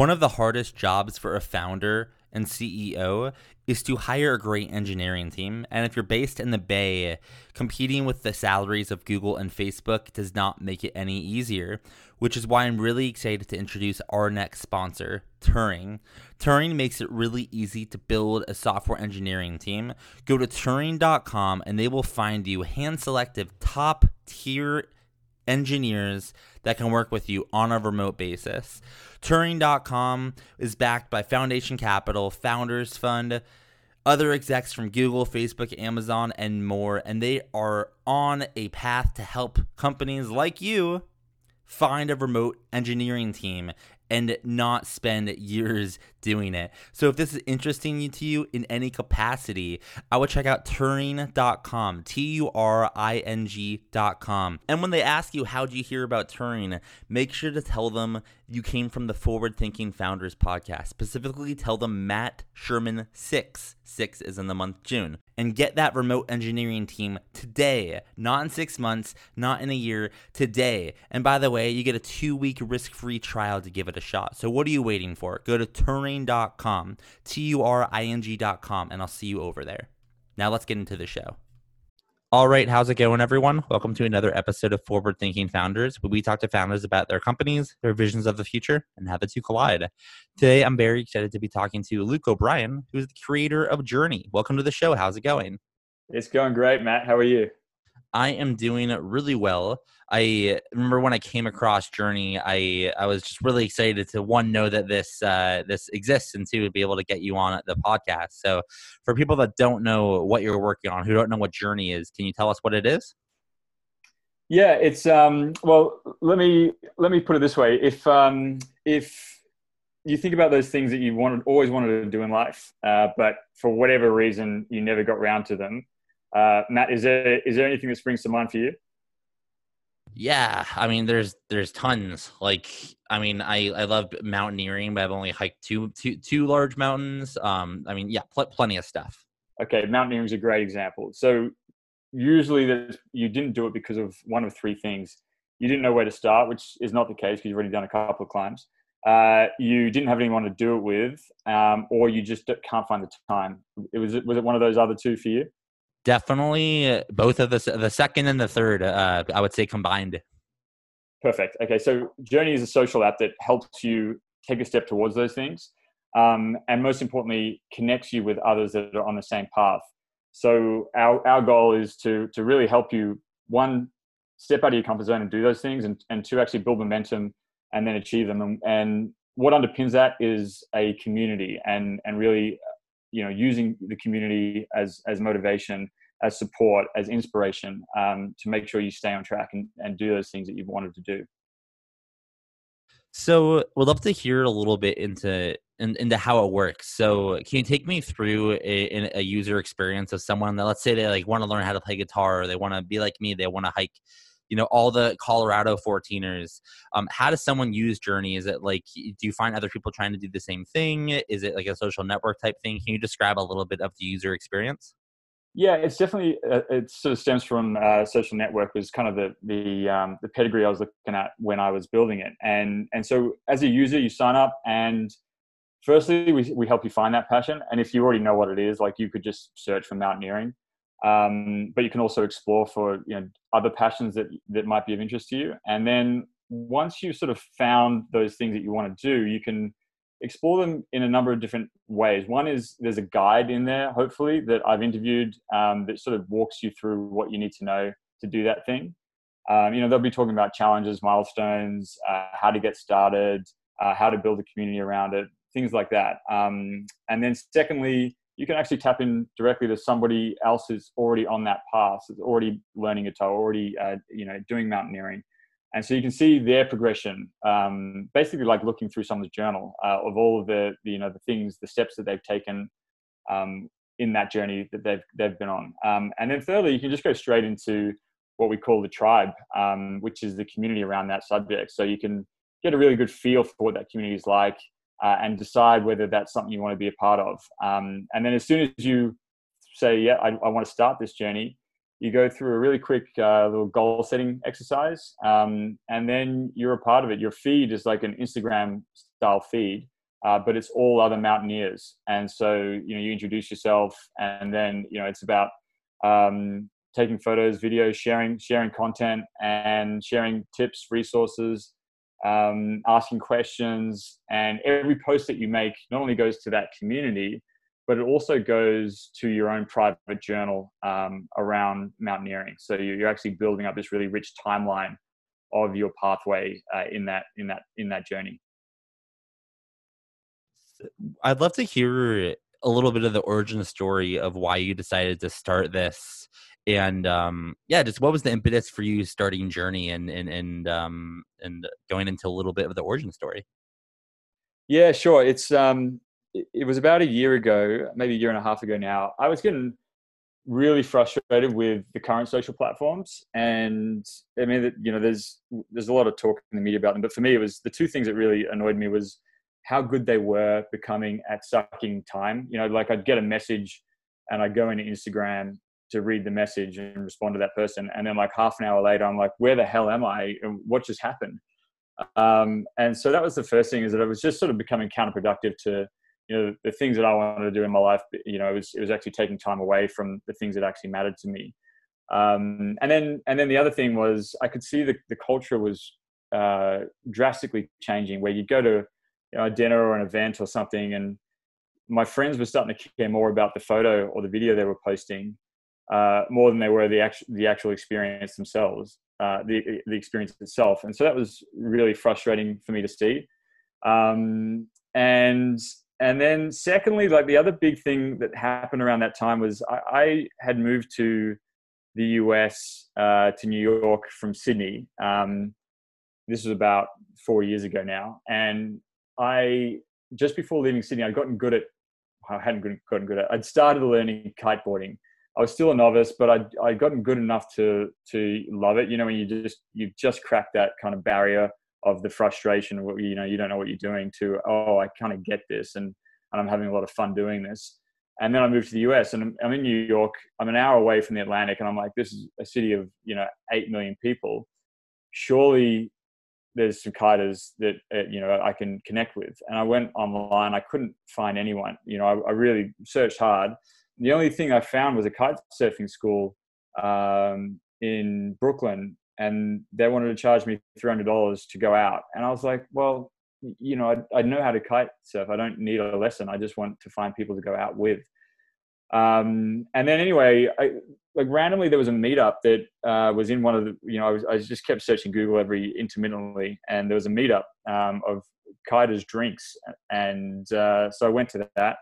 One of the hardest jobs for a founder and CEO is to hire a great engineering team. And if you're based in the Bay, competing with the salaries of Google and Facebook does not make it any easier, which is why I'm really excited to introduce our next sponsor, Turing. Turing makes it really easy to build a software engineering team. Go to Turing.com and they will find you hand selected top tier engineers that can work with you on a remote basis. Turing.com is backed by Foundation Capital, Founders Fund, other execs from Google, Facebook, Amazon, and more, and they are on a path to help companies like you find a remote engineering team and not spend years doing it. So if this is interesting to you in any capacity, I would check out Turing.com, T U R I N G.com. And when they ask you, how'd you hear about Turing, make sure to tell them you came from the Forward Thinking Founders podcast. Specifically, tell them Matt Sherman 6, 6 is in the month June, and get that remote engineering team today, not in six months, not in a year, today. And by the way, you get a two week risk free trial to give it a shot. So what are you waiting for? Go to Turing.com, T U R I N G.com, and I'll see you over there. Now let's get into the show. All right, how's it going, everyone? Welcome to another episode of Forward Thinking Founders, where we talk to founders about their companies, their visions of the future, and how the two collide. Today, I'm very excited to be talking to Luke O'Brien, who is the creator of Journey. Welcome to the show. How's it going? It's going great, Matt. How are you? I am doing really well. I remember when I came across Journey, I I was just really excited to one know that this uh, this exists and two to be able to get you on the podcast. So, for people that don't know what you're working on, who don't know what Journey is, can you tell us what it is? Yeah, it's um, well. Let me let me put it this way: if um, if you think about those things that you wanted, always wanted to do in life, uh, but for whatever reason you never got around to them, uh, Matt, is there is there anything that springs to mind for you? Yeah, I mean, there's there's tons. Like, I mean, I I love mountaineering, but I've only hiked two two two large mountains. Um, I mean, yeah, pl- plenty of stuff. Okay, mountaineering is a great example. So usually that you didn't do it because of one of three things. You didn't know where to start, which is not the case because you've already done a couple of climbs. Uh, you didn't have anyone to do it with, um, or you just can't find the time. It was was it one of those other two for you? Definitely both of the the second and the third. Uh, I would say combined. Perfect. Okay, so Journey is a social app that helps you take a step towards those things, um, and most importantly, connects you with others that are on the same path. So our our goal is to to really help you one step out of your comfort zone and do those things, and and to actually build momentum and then achieve them. And, and what underpins that is a community, and and really you know using the community as as motivation as support as inspiration um, to make sure you stay on track and, and do those things that you've wanted to do. So we'd love to hear a little bit into in, into how it works. So can you take me through a, a user experience of someone that let's say they like want to learn how to play guitar or they want to be like me they want to hike you know all the colorado 14ers um, how does someone use journey? Is it like do you find other people trying to do the same thing? Is it like a social network type thing? Can you describe a little bit of the user experience? Yeah it's definitely uh, it sort of stems from uh, social network was kind of the the um, the pedigree i was looking at when i was building it. And and so as a user you sign up and firstly we, we help you find that passion. And if you already know what it is like you could just search for mountaineering um, but you can also explore for you know other passions that that might be of interest to you. And then once you've sort of found those things that you want to do you can explore them in a number of different ways. One is there's a guide in there hopefully that i've interviewed um, that sort of walks you through what you need to know to do that thing. Um, you know they'll be talking about challenges milestones uh, how to get started uh, how to build a community around it things like that. Um, and then secondly you can actually tap in directly to somebody else who's already on that path, is already learning a guitar, already uh, you know doing mountaineering, and so you can see their progression, um, basically like looking through someone's journal uh, of all of the, the, you know the things, the steps that they've taken um, in that journey that they've they've been on, um, and then thirdly, you can just go straight into what we call the tribe, um, which is the community around that subject. So you can get a really good feel for what that community is like uh, and decide whether that's something you want to be a part of. Um, and then as soon as you say, yeah, I, I, want to start this journey, you go through a really quick uh, little goal setting exercise, um, and then you're a part of it. Your feed is like an Instagram style feed, uh, but it's all other mountaineers. And so, you know, you introduce yourself, and then you know it's about um, taking photos, videos, sharing sharing content, and sharing tips, resources, um, asking questions, and every post that you make not only goes to that community, but it also goes to your own private journal um, around mountaineering. So you're actually building up this really rich timeline of your pathway uh, in that in that in that journey. I'd love to hear a little bit of the origin story of why you decided to start this and um, yeah just what was the impetus for you starting journey and and and um, and going into a little bit of the origin story? Yeah sure. It's um it, was about a year ago maybe a year and a half ago now. I was getting really frustrated with the current social platforms and i mean you know there's there's a lot of talk in the media about them but for me it was the two things that really annoyed me was how good they were becoming at sucking time. You know, like I'd get a message and I'd go into Instagram to read the message and respond to that person. And then like half an hour later, I'm like, where the hell am I? And what just happened? Um, and so that was the first thing is that it was just sort of becoming counterproductive to, you know, the things that I wanted to do in my life. You know, it was, it was actually taking time away from the things that actually mattered to me. Um, and then, and then the other thing was I could see the, the culture was uh, drastically changing where you'd go to, you know, a dinner or an event or something, and my friends were starting to care more about the photo or the video they were posting uh, more than they were the actual the actual experience themselves, uh, the the experience itself, and so that was really frustrating for me to see. Um, and and then secondly, like the other big thing that happened around that time was I, I had moved to the US uh, to New York from Sydney. Um, this was about four years ago now, and I just before leaving Sydney, I'd gotten good at. I hadn't gotten good at. I'd started learning kiteboarding. I was still a novice, but I'd, I'd gotten good enough to to love it. You know, when you just you've just cracked that kind of barrier of the frustration you know you don't know what you're doing to oh I kind of get this and and I'm having a lot of fun doing this. And then I moved to the US and I'm in New York. I'm an hour away from the Atlantic, and I'm like, this is a city of you know eight million people. Surely there's some kiters that uh, you know I can connect with. And I went online. I couldn't find anyone. You know, I, I really searched hard. The only thing I found was a kite surfing school um, in Brooklyn, and they wanted to charge me three hundred dollars to go out. And I was like, well, you know, I, I know how to kite surf. I don't need a lesson. I just want to find people to go out with. Um, and then anyway, I, like randomly there was a meetup that uh, was in one of the you know I was I just kept searching Google every intermittently, and there was a meetup um, of kiters drinks, and uh, so I went to that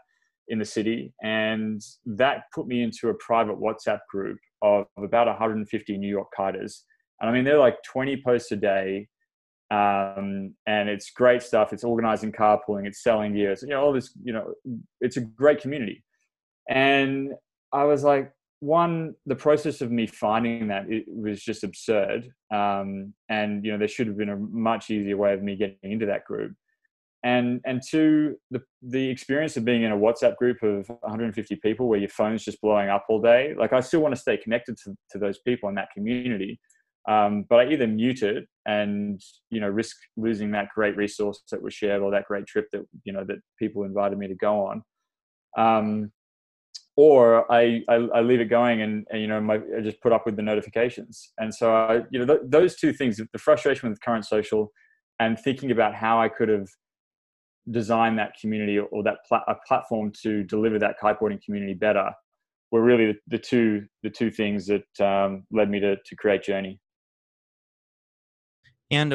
in the city, and that put me into a private WhatsApp group of about 150 New York kiters, and I mean they're like 20 posts a day. Um, and it's great stuff. It's organizing carpooling. It's selling gear. You know, all this. You know, it's a great community. And I was like, one, the process of me finding that it was just absurd. Um, and you know, there should have been a much easier way of me getting into that group. And and two, the the experience of being in a WhatsApp group of 150 people where your phone's just blowing up all day. Like I still want to stay connected to, to those people in that community. Um, but I either mute it and you know risk losing that great resource that was shared or that great trip that you know that people invited me to go on. Um, or I, I, I leave it going and, and, you know my, I just put up with the notifications. And so I, you know th- those two things, the frustration with current social, and thinking about how I could have designed that community or that pla- a platform to deliver that kiteboarding community better, were really the, the two the two things that um, led me to to create Journey. And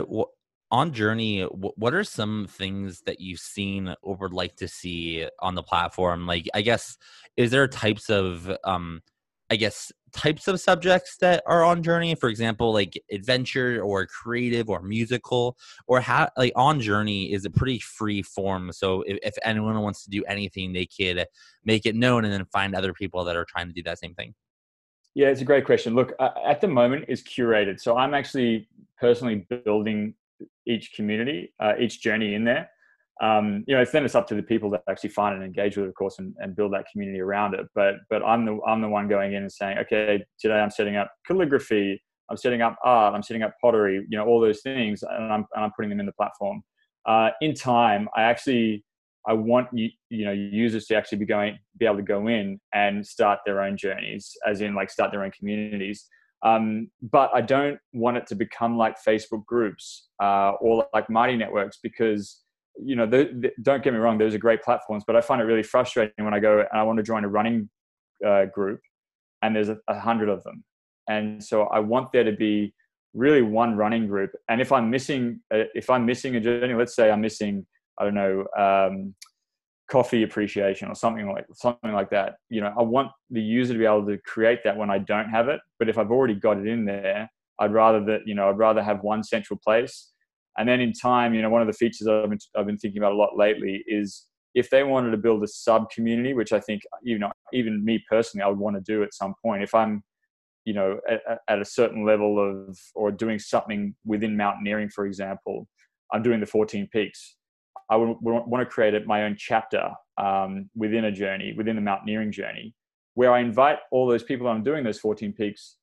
on journey what are some things that you've seen or would like to see on the platform like i guess is there types of um i guess types of subjects that are on journey for example like adventure or creative or musical or how like on journey is a pretty free form so if, if anyone wants to do anything they could make it known and then find other people that are trying to do that same thing yeah, it's a great question. Look, uh, at the moment, it's curated. So I'm actually personally building each community, uh, each journey in there. Um, you know, it's then it's up to the people that actually find and engage with it, of course, and, and build that community around it. But but I'm the I'm the one going in and saying, okay, today I'm setting up calligraphy, I'm setting up art, I'm setting up pottery, you know, all those things, and I'm and I'm putting them in the platform. uh, in time, I actually I want you, you know users to actually be going be able to go in and start their own journeys, as in like start their own communities. Um, but I don't want it to become like Facebook groups uh, or like Mighty networks because you know the, the, don't get me wrong, those are great platforms, but I find it really frustrating when I go and I want to join a running uh, group and there's a, a hundred of them, and so I want there to be really one running group. And if I'm missing, uh, if I'm missing a journey, let's say I'm missing, I don't know, um, coffee appreciation or something like something like that. You know, I want the user to be able to create that when I don't have it. But if I've already got it in there, I'd rather that you know I'd rather have one central place. And then in time, you know, one of the features I've been, I've been thinking about a lot lately is if they wanted to build a sub community, which I think you know even me personally I would want to do at some point. If I'm you know at, at, a certain level of or doing something within mountaineering for example i'm doing the 14 peaks i would, would want to create my own chapter um, within a journey within the mountaineering journey where i invite all those people i'm doing those 14 peaks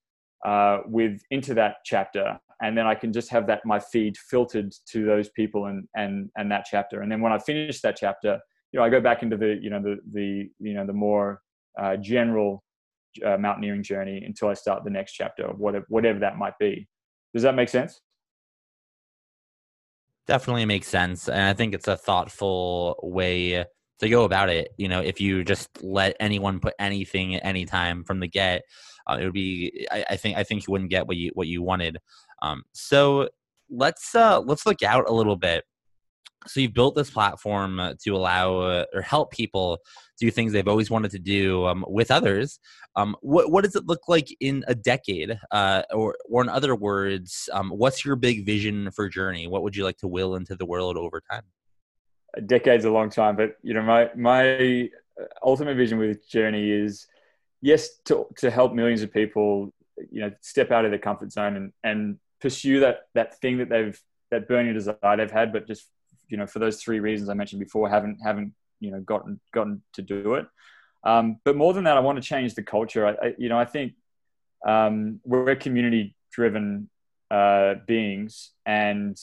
uh, with into that chapter and then i can just have that my feed filtered to those people and and and that chapter and then when i finish that chapter you know i go back into the you know the the you know the more uh, general uh, mountaineering journey until I start the next chapter whatever, whatever that might be. Does that make sense? Definitely makes sense. And I think it's a thoughtful way to go about it. You know, if you just let anyone put anything at any time from the get, uh, it would be. I, I, think. I think you wouldn't get what you what you wanted. Um, so let's uh, let's look out a little bit so you've built this platform to allow uh, or help people do things they've always wanted to do um, with others um, what, what does it look like in a decade uh, or, or in other words um, what's your big vision for journey what would you like to will into the world over time a decade's a long time but you know my my ultimate vision with journey is yes to, to help millions of people you know step out of their comfort zone and, and pursue that that thing that they've that burning desire they've had but just you know, for those three reasons I mentioned before, haven't haven't you know gotten gotten to do it. Um, but more than that, I want to change the culture. I, I you know, I think um, we're community-driven uh, beings, and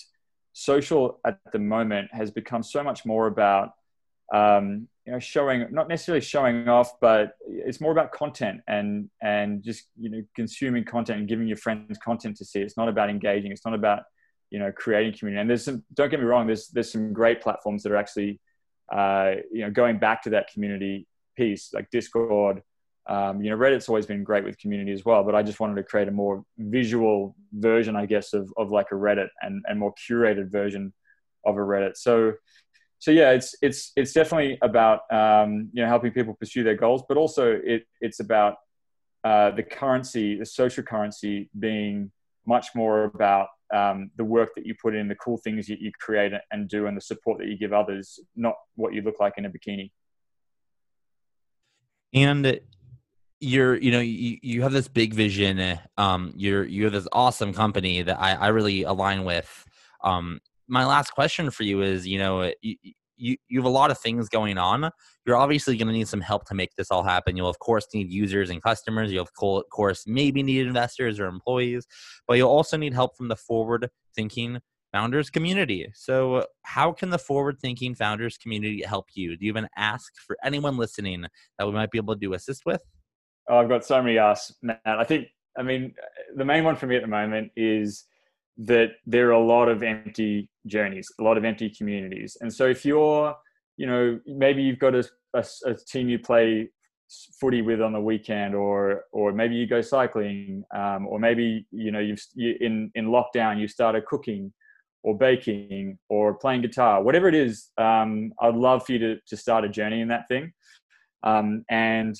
social at the moment has become so much more about um, you know showing not necessarily showing off but it's more about content and and just you know consuming content and giving your friends content to see. It's not about engaging. It's not about you know creating community. And there's some don't get me wrong there's there's some great platforms that are actually uh, you know going back to that community piece like discord um, you know reddit's always been great with community as well but i just wanted to create a more visual version i guess of, of like a reddit and, and more curated version of a reddit so so yeah it's it's it's definitely about um, you know helping people pursue their goals but also it it's about uh, the currency the social currency being much more about um, the work that you put in, the cool things that you create and do, and the support that you give others, not what you look like in a bikini. And you're, you know, you, you have this big vision. Um, you're you have this awesome company that I, I really align with. Um, my last question for you is, you know, you, you, you have a lot of things going on. You're obviously going to need some help to make this all happen. You'll, of course, need users and customers. You'll, of course, maybe need investors or employees, but you'll also need help from the forward thinking founders community. So, how can the forward thinking founders community help you? Do you have an ask for anyone listening that we might be able to assist with? Oh, I've got so many asks, Matt. I think, I mean, the main one for me at the moment is that there are a lot of empty journeys, a lot of empty communities. And so if you're, you know, maybe you've got a, a, a team you play footy with on the weekend, or or maybe you go cycling, um, or maybe you know you've you, in in lockdown you started cooking, or baking, or playing guitar, whatever it is. Um, I'd love for you to to start a journey in that thing, um, and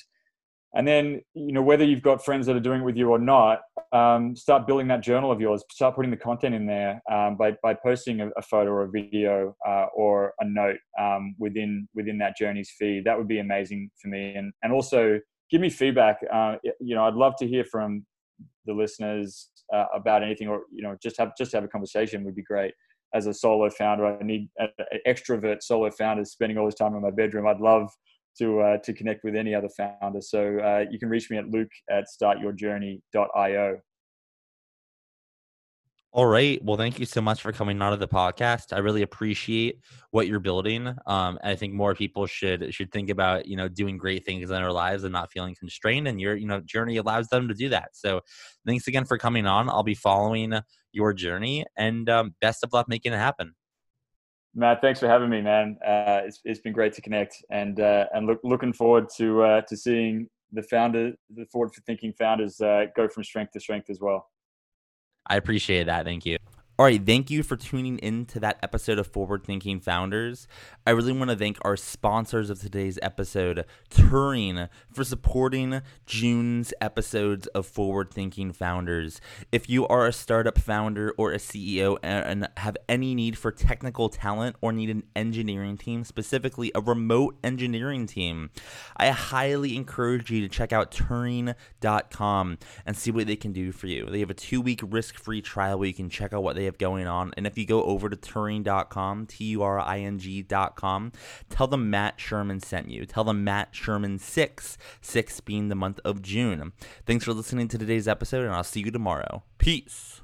and then you know whether you've got friends that are doing it with you or not um, start building that journal of yours. Start putting the content in there um, by, by posting a, a, photo or a video uh, or a note um, within within that journey's feed. That would be amazing for me. And and also give me feedback. Uh, you know i'd love to hear from the listeners uh, about anything or you know just have just have a conversation would be great. As a solo founder i need an extrovert solo founder spending all this time in my bedroom. I'd love to uh, to connect with any other founder. So uh, you can reach me at luke at startyourjourney.io. All right. Well, thank you so much for coming on to the podcast. I really appreciate what you're building. Um, I think more people should should think about you know doing great things in their lives and not feeling constrained. And your you know journey allows them to do that. So, thanks again for coming on. I'll be following your journey, and um, best of luck making it happen. Matt, thanks for having me, man. Uh, it's, it's been great to connect, and uh, and look, looking forward to uh, to seeing the founder, the forward for thinking founders, uh, go from strength to strength as well. I appreciate that. Thank you. All right, thank you for tuning in to that episode of Forward Thinking Founders. I really want to thank our sponsors of today's episode, Turing, for supporting June's episodes of Forward Thinking Founders. If you are a startup founder or a CEO and have any need for technical talent or need an engineering team, specifically a remote engineering team, I highly encourage you to check out Turing.com and see what they can do for you. They have a two week risk free trial where you can check out what they have going on. And if you go over to Turing.com, T U R I N G.com, tell them Matt Sherman sent you. Tell them Matt Sherman 6, 6 being the month of June. Thanks for listening to today's episode, and I'll see you tomorrow. Peace.